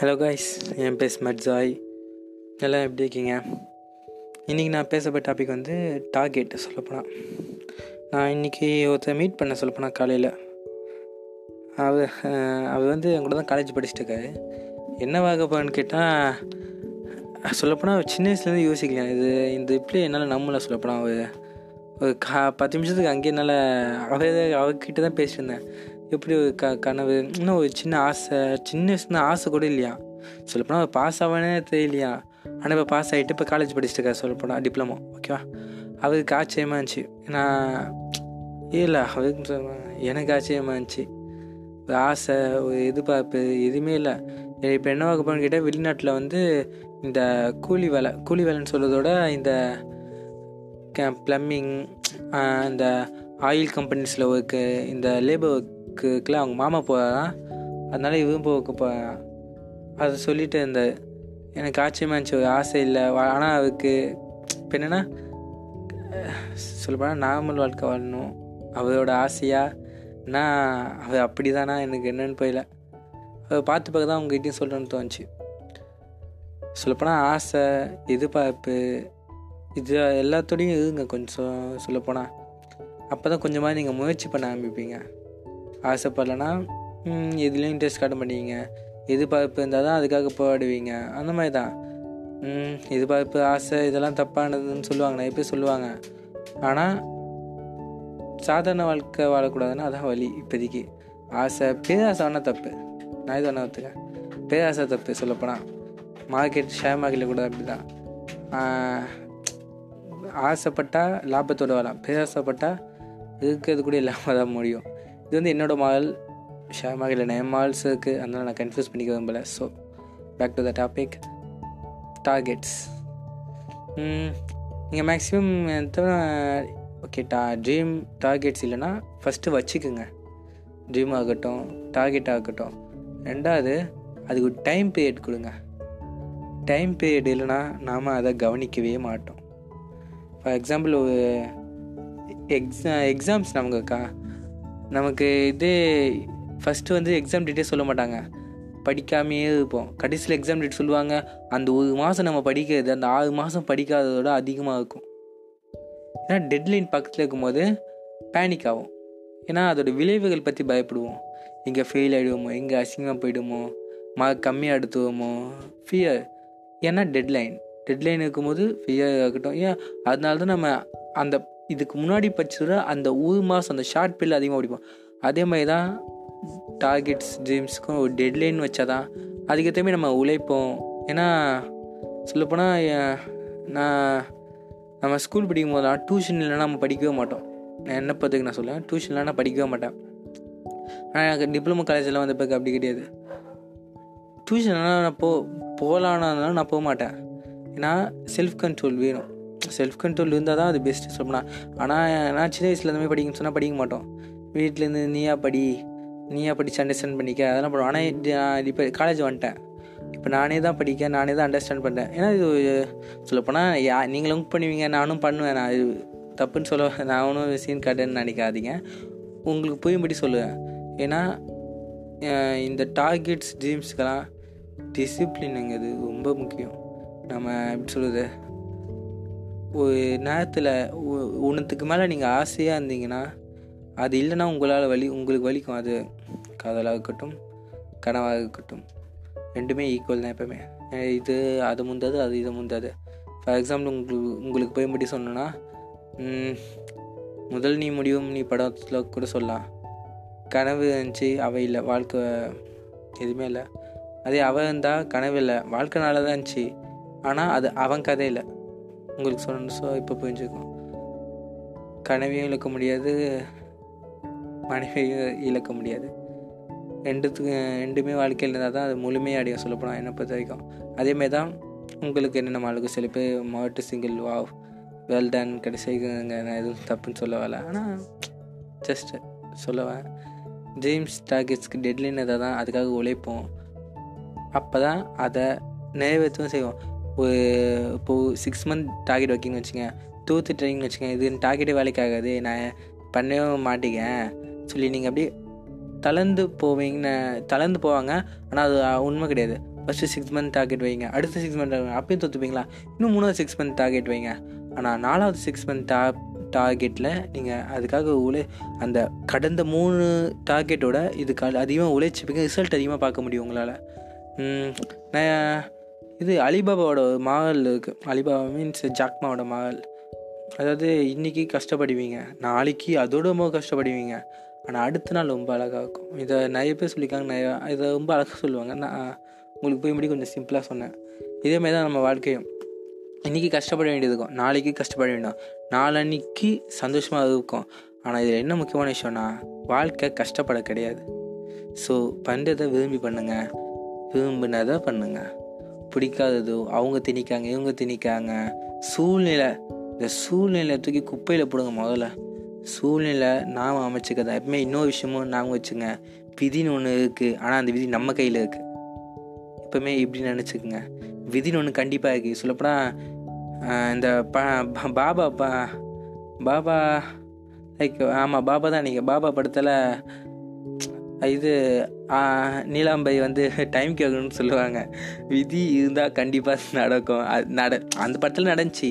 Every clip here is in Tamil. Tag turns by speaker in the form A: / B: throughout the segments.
A: ஹலோ காய்ஸ் என் பேர் ஸ்மட் ஜாய். எல்லாம் எப்படி இருக்கீங்க? இன்றைக்கி நான் பேசப்பட்ட டாபிக் வந்து டார்கெட் சொல்லப்போனால் நான் இன்றைக்கி ஒருத்தர் மீட் பண்ண சொல்லப்போனால் காலையில். அவர் அவர் வந்து என் கூட தான் காலேஜ் படிச்சுட்டு இருக்காரு. என்னவாக போன்னு கேட்டால் சொல்லப்போனால் சின்ன வயசுலேருந்து யோசிக்கலாம் இது இந்த இப்படி என்னால் நம்மள சொல்லப்போனால் அவர். ஒரு கா பத்து நிமிஷத்துக்கு அங்கேயே என்னால் அவர் அவர்கிட்ட தான் பேசிட்டு இருந்தேன். எப்படி ஒரு க கனவு? இன்னும் ஒரு சின்ன ஆசை சின்ன வயசுல ஆசை கூட இல்லையா? சொல்லப்போனால் அவர் பாஸ் ஆவானே தெரியலையா? ஆனால் இப்போ பாஸ் ஆகிட்டு இப்போ காலேஜ் படிச்சுட்டு இருக்கா சொல்லப்போனால் டிப்ளமோ ஓகேவா அவருக்கு ஆச்சரியமாக இருந்துச்சு. நான் இல்லை அவருக்கு எனக்கு ஆச்சரியமாக இருந்துச்சு. ஒரு ஆசை ஒரு எதிர்பார்ப்பு எதுவுமே இல்லை. இப்போ என்ன பார்க்க போகணும்னு கேட்டால் வெளிநாட்டில் வந்து இந்த கூலி வேலை கூலி வேலைன்னு சொல்கிறதோட இந்த ப்ளம்பிங் இந்த ஆயில் கம்பெனிஸில் ஒர்க்கு இந்த லேபர் ஒர்க் ஒர்க்குக்கெலாம் அவங்க மாமா போகிறான் அதனால இவரும் போக்கு போகிறான் அதை சொல்லிட்டு இந்த எனக்கு ஆச்சரியமாக இருந்துச்சு ஒரு ஆசை இல்லை. ஆனால் அவருக்கு இப்போ என்னென்னா சொல்லப்போனால் நார்மல் வாழ்க்கை வாழணும். அவரோட ஆசையாக நான் அவர் அப்படி தானா எனக்கு என்னன்னு போயில அதை பார்த்து பார்க்க தான் உங்ககிட்டயும் சொல்லணும்னு தோணுச்சு. சொல்லப்போனால் ஆசை எதிர்பார்ப்பு இது எல்லாத்தோடையும் இருங்க கொஞ்சம் சொல்லப்போனால் அப்போ தான் கொஞ்சமாக நீங்கள் முயற்சி பண்ண ஆரம்பிப்பீங்க. ஆசைப்படலைன்னா எதுலேயும் இன்ட்ரெஸ்ட் காட்ட மாட்டீங்க. எதிர்பார்ப்பு இருந்தால் தான் அதுக்காக போராடுவீங்க. அந்த மாதிரி தான். எதிர்பார்ப்பு ஆசை இதெல்லாம் தப்பானதுன்னு சொல்லுவாங்க. நிறைய பேர் சொல்லுவாங்க. ஆனால் சாதாரண வாழ்க்கை வாழக்கூடாதுன்னா அதான் வழி இப்போதைக்கு. ஆசை பேராசை வேணால் தப்பு. நான் இது வேணா ஒத்துக்கேன். பேராசை தப்பு சொல்லப்போனால் மார்க்கெட் ஷேர் மார்க்கெட்டில் கூட அப்படி தான் ஆசைப்பட்டால் லாபத்தோட வரலாம். பேராசைப்பட்டால் இருக்கிறது கூட இல்லாமல் தான் முடியும். இது வந்து என்னோட மால் ஷேர் இல்லை நிறைய மால்ஸ் இருக்குது அதனால் நான் கன்ஃபியூஸ் பண்ணிக்க விரும்பல. So back to the topic targets நீங்கள் மேக்ஸிமம் எத்தனை ஓகே டா ட்ரீம் டார்கெட்ஸ் இல்லைன்னா ஃபஸ்ட்டு வச்சுக்குங்க. ட்ரீம் ஆகட்டும் டார்கெட் ஆகட்டும். ரெண்டாவது அதுக்கு ஒரு டைம் பீரியட் கொடுங்க. டைம் பீரியட் இல்லைன்னா நாம் அதை கவனிக்கவே மாட்டோம். ஃபார் எக்ஸாம்பிள் ஒரு எக்ஸா எக்ஸாம்ஸ் நமக்குக்கா நமக்கு இது ஃபஸ்ட்டு வந்து எக்ஸாம் டேட்டே சொல்ல மாட்டாங்க. படிக்காமையே இருப்போம். கடைசியில் எக்ஸாம் டேட் சொல்லுவாங்க. அந்த ஒரு மாதம் நம்ம படிக்கிறது அந்த ஆறு மாதம் படிக்காததோட அதிகமாக இருக்கும். ஏன்னா டெட்லைன் பக்கத்தில் இருக்கும்போது பேனிக் ஆகும். ஏன்னா அதோட விளைவுகள் பற்றி பயப்படுவோம். எங்கே ஃபெயில் ஆகிடுவோமோ எங்கே அசிங்கமாக போயிடுமோ மார்க் கம்மியாக எடுத்துவோமோ ஃபியர் ஏன்னா டெட்லைன் டெட்லைன் இருக்கும்போது ஃபியர் ஆகட்டும். ஏன்? அதனால தான் நம்ம அந்த இதுக்கு முன்னாடி படிச்சதோட அந்த ஒரு மாதம் அந்த ஷார்ட் பீரியட் அதிகமாக படிப்போம் அதே மாதிரி தான் டார்கெட்ஸ் ட்ரீம்ஸுக்கும் ஒரு டெட்லைன் வச்சா தான் அதுக்கேற்ற மாதிரி நம்ம உழைப்போம். ஏன்னா சொல்லப்போனால் நான் நம்ம ஸ்கூல் படிக்கும் போதெல்லாம் டியூஷன் இல்லைன்னா நம்ம படிக்கவே மாட்டோம். நான் என்ன பத்துக்கு நான் சொல்லுவேன் டியூஷன் இல்லைன்னா படிக்கவே மாட்டேன். ஆனால் எனக்கு டிப்ளமோ காலேஜெல்லாம் வந்த பிறகு அப்படி கிடையாது. டியூஷன்லாம் நான் போ போகலான்னாலும் நான் போக மாட்டேன். ஏன்னா செல்ஃப் கண்ட்ரோல் வேணும். செல்ஃப் கண்ட்ரோல் இருந்தால் தான் அது பெஸ்ட்டு சொல்லணும் ஆனால் நான் சின்ன வயசில் இந்த மாதிரி படிக்கணும்னு சொன்னால் படிக்க மாட்டோம். வீட்டிலேருந்து நீயா படி நீயா படித்து அண்டர்ஸ்டாண்ட் பண்ணிக்க அதெல்லாம் பண்ணுவோம். ஆனால் இப்போ காலேஜ் வந்துட்டேன். இப்போ நானே தான் படிக்க நானே தான் அண்டர்ஸ்டாண்ட் பண்ணுறேன் ஏன்னா இது சொல்லப்போனால் யா நீங்களும் பண்ணுவீங்க நானும் பண்ணுவேன். நான் இது தப்புன்னு சொல்ல நான் ஒன்றும் சீன் காட்டுன்னு நினைக்காதீங்க. உங்களுக்கு புரியும்படி சொல்லுவேன். ஏன்னா இந்த டார்கெட்ஸ் ட்ரீம்ஸ்க்கெல்லாம் டிசிப்ளினுங்கிறது ரொம்ப முக்கியம். நம்ம எப்படி சொல்கிறது ஒரு நேரத்தில் ஒன்றுத்துக்கு மேலே நீங்கள் ஆசையாக இருந்தீங்கன்னா அது இல்லைன்னா உங்களால் வலி உங்களுக்கு வலிக்கும். அது காதலாக இருக்கட்டும் கனவாக இருக்கட்டும். ரெண்டுமே ஈக்குவல் தான் எப்பவுமே. இது அது முந்தாது அது இது முந்தாது. ஃபார் எக்ஸாம்பிள் உங்களுக்கு உங்களுக்கு போயும்படி சொன்னோன்னா முதல் நீ முடிவும் நீ படத்தில் கூட சொல்லலாம். கனவு இருந்துச்சு அவள் இல்லை வாழ்க்கை எதுவுமே இல்லை. அதே அவ இருந்தால் கனவு இல்லை வாழ்க்கை நல்லா தான் இருந்துச்சு. ஆனால் அது அவன் கதை இல்லை உங்களுக்கு சொல்லணும் ஸோ இப்போ புரிஞ்சுக்கும் கனவையும் இழக்க முடியாது மனைவியும் இழக்க முடியாது. ரெண்டுத்துக்கு ரெண்டுமே வாழ்க்கையில் இருந்தால் தான் அது முழுமையாக அடையும் சொல்லப்போனால் என்னை பொறுத்த வரைக்கும். அதேமாரி தான் உங்களுக்கு என்னென்ன மாளுக்கு சில பேர் மாவட்ட சிங்கிள் வாவ் வெல் டன் கடைசி நான் எதுவும் தப்புன்னு சொல்ல வரல. ஆனால் ஜஸ்ட் சொல்லுவேன் ஜேம்ஸ் டார்கெட்ஸ்க்கு டெட்லைன் எதாவது தான் அதுக்காக உழைப்போம். அப்போ தான் அதை நிறைவேற்றவும் செய்வோம். ஒரு இப்போது சிக்ஸ் மந்த் டார்கெட் வைக்கிங்கன்னு வச்சுங்க. டூத்து ட்ரைனிங் வச்சுங்க இது டார்கெட்டே வேலைக்கு ஆகாது நான் பண்ணவே மாட்டேங்க சொல்லி நீங்கள் அப்படியே தளர்ந்து போவீங்கன்னு தளர்ந்து போவாங்க. ஆனால் அது உண்மை கிடையாது. ஃபஸ்ட்டு சிக்ஸ் மந்த் டார்கெட் வைங்க. அடுத்த சிக்ஸ் மந்த் அப்பயும் தோற்றுப்பீங்களா இன்னும் மூணாவது சிக்ஸ் மந்த் டார்கெட் வைங்க. ஆனால் நாலாவது சிக்ஸ் மந்த் டா டார்கெட்டில் நீங்கள் அதுக்காக உழை அந்த கடந்த மூணு டார்கெட்டோட இதுக்கு அதிகமாக உழைச்சிப்பீங்க ரிசல்ட் அதிகமாக பார்க்க முடியும் உங்களால். நான் இது அலிபாபாவோட ஒரு மகள் இருக்குது அலிபாபா மீன்ஸ் ஜாக்மாவோட மகள். அதாவது இன்றைக்கி கஷ்டப்படுவீங்க. நாளைக்கு அதோட ரொம்ப கஷ்டப்படுவீங்க. ஆனால் அடுத்த நாள் ரொம்ப அழகாக இருக்கும். இதை நிறைய பேர் சொல்லியிருக்காங்க. நிறையா இதை ரொம்ப அழகாக சொல்லுவாங்க. நான் உங்களுக்கு போய் முடி கொஞ்சம் சிம்பிளாக சொன்னேன். இதே மாதிரி தான் நம்ம வாழ்க்கையும். இன்றைக்கி கஷ்டப்பட வேண்டியது இருக்கும். நாளைக்கு கஷ்டப்பட வேண்டாம். நாளன்னைக்கு சந்தோஷமாக இருக்கும். ஆனால் இதில் என்ன முக்கியமான விஷயம்னா வாழ்க்கை கஷ்டப்பட கிடையாது. ஸோ பண்ணுறதை விரும்பி பண்ணுங்கள் விரும்பினதை பண்ணுங்கள் பிடிக்காததோ அவங்க திணிக்காங்க இவங்க திணிக்காங்க. சூழ்நிலை இந்த சூழ்நிலை தூக்கி குப்பையில் போடுங்க முதல்ல. சூழ்நிலை நாம் அமைச்சுக்கதான் எப்பவுமே இன்னொரு விஷயமும் நாங்கள் வச்சுங்க. விதின்னு ஒன்று இருக்குது ஆனால் அந்த விதி நம்ம கையில் இருக்குது எப்பவுமே இப்படி நினச்சிக்கோங்க. விதின்னு ஒன்று கண்டிப்பாக இருக்குது சொல்லப்போனால் இந்த ப பாபா பா பாபா லைக் ஆமாம் பாபா தான் நீங்கள் பாபா படத்தில் இது நீலாம்பை வந்து டைம் கேட்கணும்னு சொல்லுவாங்க. விதி இருந்தால் கண்டிப்பாக நடக்கும். அது நட அந்த படத்தில் நடந்துச்சு.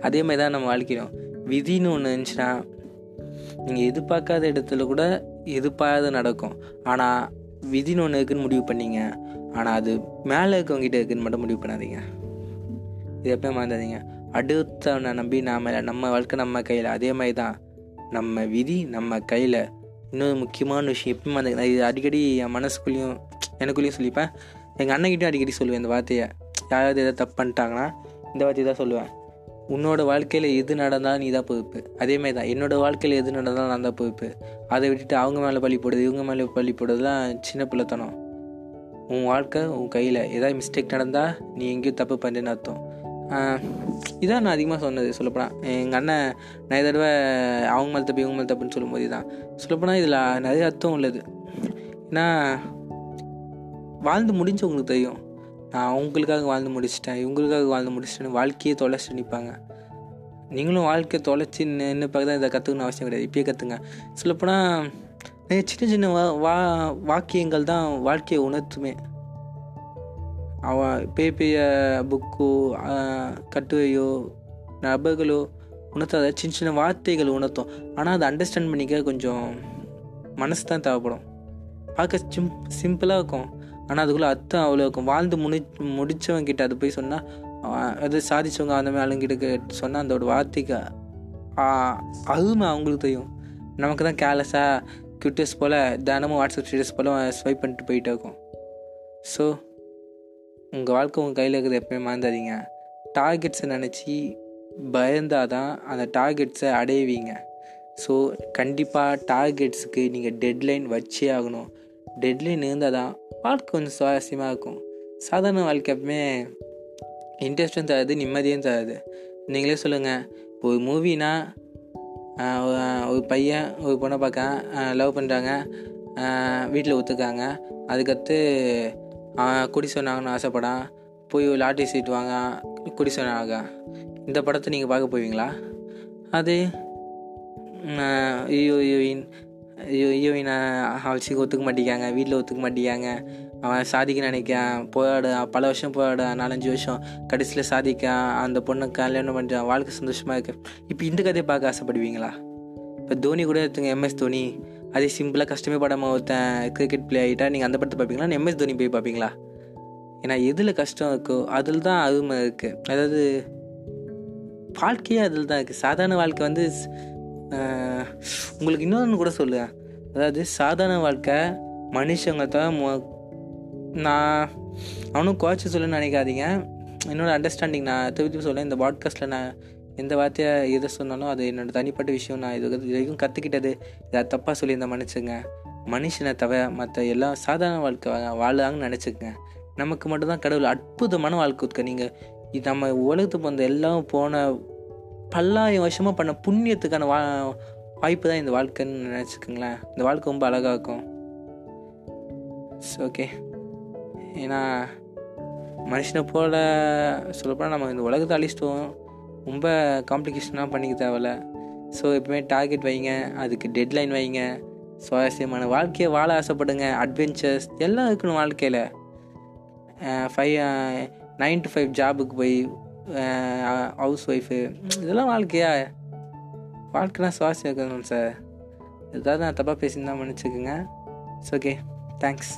A: அதே மாதிரி தான் நம்ம வாழ்க்கிறோம் விதின்னு ஒன்று இருந்துச்சுன்னா நீங்கள் எதிர்பார்க்காத இடத்துல கூட எதிர்பாராத நடக்கும். ஆனால் விதின்னு ஒன்று இருக்குன்னு முடிவு பண்ணீங்க. ஆனால் அது மேலே இருக்கவங்ககிட்ட இருக்குன்னு மட்டும் முடிவு பண்ணாதீங்க. இது எப்போ மறந்துடாதீங்க. அடுத்தவனை நம்பி நாம நம்ம வாழ்க்கை நம்ம கையில். அதே மாதிரி தான் நம்ம விதி நம்ம கையில். இன்னொரு முக்கியமான விஷயம் எப்பவுமே அந்த நான் இது அடிக்கடி என் மனசுக்குள்ளேயும் எனக்குள்ளேயும் சொல்லிப்பேன். எங்கள் அண்ணன்கிட்டையும் அடிக்கடி சொல்லுவேன் இந்த வார்த்தையை. யாராவது எதாவது தப்பு பண்ணிட்டாங்கன்னா இந்த வார்த்தையை தான் சொல்லுவேன். உன்னோட வாழ்க்கையில் எது நடந்தாலும் நீ தான் பொறுப்பு. அதேமாதிரி தான் என்னோடய வாழ்க்கையில் எது நடந்தாலும் நான் தான் பொறுப்பு. அதை விட்டுட்டு அவங்க மேலே பள்ளி போடுது இவங்க மேலே பள்ளி போடுறதுலாம் சின்ன பிள்ளைத்தனம். உன் வாழ்க்கை உன் கையில். ஏதாவது மிஸ்டேக் நடந்தால் நீ எங்கேயும் தப்பு பண்ணுறேன்னு அர்த்தம். இதான் நான் அதிகமாக சொன்னது சொல்லப்போனால் எங்கள் அண்ணன் நிறைய தடவை அவங்க மேல் தப்பு இவங்க மேல் தப்புன்னு சொல்லும்போது தான் சொல்லப்போனால் இதில் நிறைய அர்த்தம் உள்ளது. ஏன்னா வாழ்ந்து முடிஞ்சவங்களுக்கு தெரியும். நான் அவங்களுக்காக வாழ்ந்து முடிச்சிட்டேன் இவங்களுக்காக வாழ்ந்து முடிச்சிட்டேன்னு வாழ்க்கையே தொலைச்சிட்டு நிற்பாங்க நீங்களும் வாழ்க்கையை தொலைச்சி நின்று பார்க்க தான் இதை கற்றுக்கணும் அவசியம் கிடையாது. இப்பயே கற்றுங்க சொல்லப்போனால் சின்ன சின்ன வா வா வாக்கியங்கள் தான் வாழ்க்கையை உணர்த்துமே. அவன் பெரிய பெரிய புக்கோ கட்டுரையோ நபர்களோ உணர்த்தாத சின்ன சின்ன வார்த்தைகள் உணர்த்தும். ஆனால் அதை அண்டர்ஸ்டாண்ட் பண்ணிக்க கொஞ்சம் மனசு தான் தேவைப்படும். பார்க்க சிம் சிம்பிளாக இருக்கும். ஆனால் அதுக்குள்ளே அர்த்தம் அவ்வளோ இருக்கும். வாழ்ந்து முடி முடித்தவங்க கிட்ட அது போய் சொன்னால் அது சாதிச்சவங்க அந்த மாதிரி ஆளுங்கிட்ட சொன்னால் அந்த ஒரு வார்த்தைக்கு அருமை அவங்களுக்கு தெரியும். நமக்கு தான் கேர்லெஸ்ஸாக ட்விட்டர்ஸ் போல் தினமும் வாட்ஸ்அப் ஸ்டேட்டஸ் போல் ஸ்வைப் பண்ணிட்டு போயிட்டே இருக்கும். ஸோ உங்கள் வாழ்க்கை உங்கள் கையில் இருக்கிறது எப்பயுமே மறந்துடாதீங்க. டார்கெட்ஸை நினச்சி பயந்தால் தான் அந்த டார்கெட்ஸை அடைவீங்க. ஸோ கண்டிப்பாக டார்கெட்ஸுக்கு நீங்கள் டெட்லைன் வச்சே ஆகணும். டெட்லைன் இருந்தால் தான் வாழ்க்கை கொஞ்சம் சுவாரஸ்யமாக இருக்கும். சாதாரண வாழ்க்கை எப்பவுமே இன்ட்ரெஸ்ட்டும் தராது நிம்மதியும் தராது. நீங்களே சொல்லுங்கள் இப்போ ஒரு மூவினா ஒரு பையன் ஒரு பொண்ணை பார்க்க லவ் பண்ணுறாங்க வீட்டில் ஒத்துக்காங்க அதுக்கடுத்து குடி சொன்னாங்கன்னு ஆசைப்படான் போய் லாட்டரி சீட் வாங்க. குடி சொன்னாங்க. இந்த படத்தை நீங்கள் பார்க்க போவீங்களா? அது ஐயோ ஐயோயின் ஐயோ ஹீரோயினை அவசியம் ஒத்துக்க மாட்டேங்காங்க வீட்டில் ஒத்துக்க மாட்டேங்காங்க அவன் சாதிக்க நினைக்கான் போராட பல வருஷம் போராட நாலஞ்சு வருஷம் கடைசியில் சாதிக்கான் அந்த பொண்ணு கல்யாணம் பண்ணுறான் வாழ்க்கை சந்தோஷமாக இருக்கு. இப்போ இந்த கதையை பார்க்க ஆசைப்படுவீங்களா? இப்போ தோனி கூட எடுத்துங்க எம்எஸ் தோனி. அதே சிம்பிளாக கஷ்டமே படாமல் ஒருத்தன் கிரிக்கெட் பிளே ஆகிட்டா நீங்கள் அந்த படத்தை பார்ப்பீங்களா? எம்எஸ் தோனி போய் பார்ப்பீங்களா? ஏன்னா எதில் கஷ்டம் இருக்கோ அதில் தான் அருமை இருக்குது அதாவது வாழ்க்கையே அதில் தான் இருக்குது சாதாரண வாழ்க்கை வந்து உங்களுக்கு இன்னொன்று கூட சொல்லுவேன் அதாவது சாதாரண வாழ்க்கை மனுஷங்க தான் நான் அவனும் குறைச்சி சொல்லுன்னு நினைக்காதீங்க. என்னோடய அண்டர்ஸ்டாண்டிங் நான் திருப்பி சொல்ல இந்த பாட்காஸ்ட்டில் நான் எந்த வார்த்தையை எதை சொன்னாலும் அது என்னோடய தனிப்பட்ட விஷயம். நான் இது இது வரைக்கும் கற்றுக்கிட்டது இதை தப்பாக சொல்லியிருந்தேன் மன்னிச்சுங்க. மனுஷனை தவிர மற்ற எல்லாம் சாதாரண வாழ்க்கை வாழாங்கன்னு நினச்சிக்கங்க. நமக்கு மட்டும்தான் கடவுள் அற்புதமான வாழ்க்கை இருக்க நீங்கள் இது நம்ம உலகத்துக்கு வந்த எல்லாம் போன பல்லாயிரம் வருஷமாக பண்ண புண்ணியத்துக்கான வா வாய்ப்பு தான் இந்த வாழ்க்கைன்னு நினச்சிக்கோங்களேன். இந்த வாழ்க்கை ரொம்ப அழகாக இருக்கும். ஓகே ஏன்னா மனுஷனை போல் சொல்லப்போனால் நம்ம இந்த உலகத்தை அழிச்சிட்டோம். ரொம்ப காம்ப்ளிகேஷனாக பண்ணிக்க தேவையில்ல. ஸோ எப்பவுமே டார்கெட் வைங்க அதுக்கு டெட்லைன் வைங்க. சுவாரஸ்யமான வாழ்க்கையை வாழ ஆசைப்படுங்க அட்வென்ச்சர்ஸ் எல்லாம் இருக்கணும் வாழ்க்கையில். ஃபைவ் நைன் டு ஃபைவ் ஜாபுக்கு போய் ஹவுஸ் ஒய்ஃபு இதெல்லாம் வாழ்க்கையா? வாழ்க்கைனா சுவாரஸ்யம் இருக்கணும் சார் ஏதாவது நான் தப்பாக பேசியிருந்தா மன்னிச்சுக்கோங்க இட்ஸ் ஓகே தேங்க்ஸ்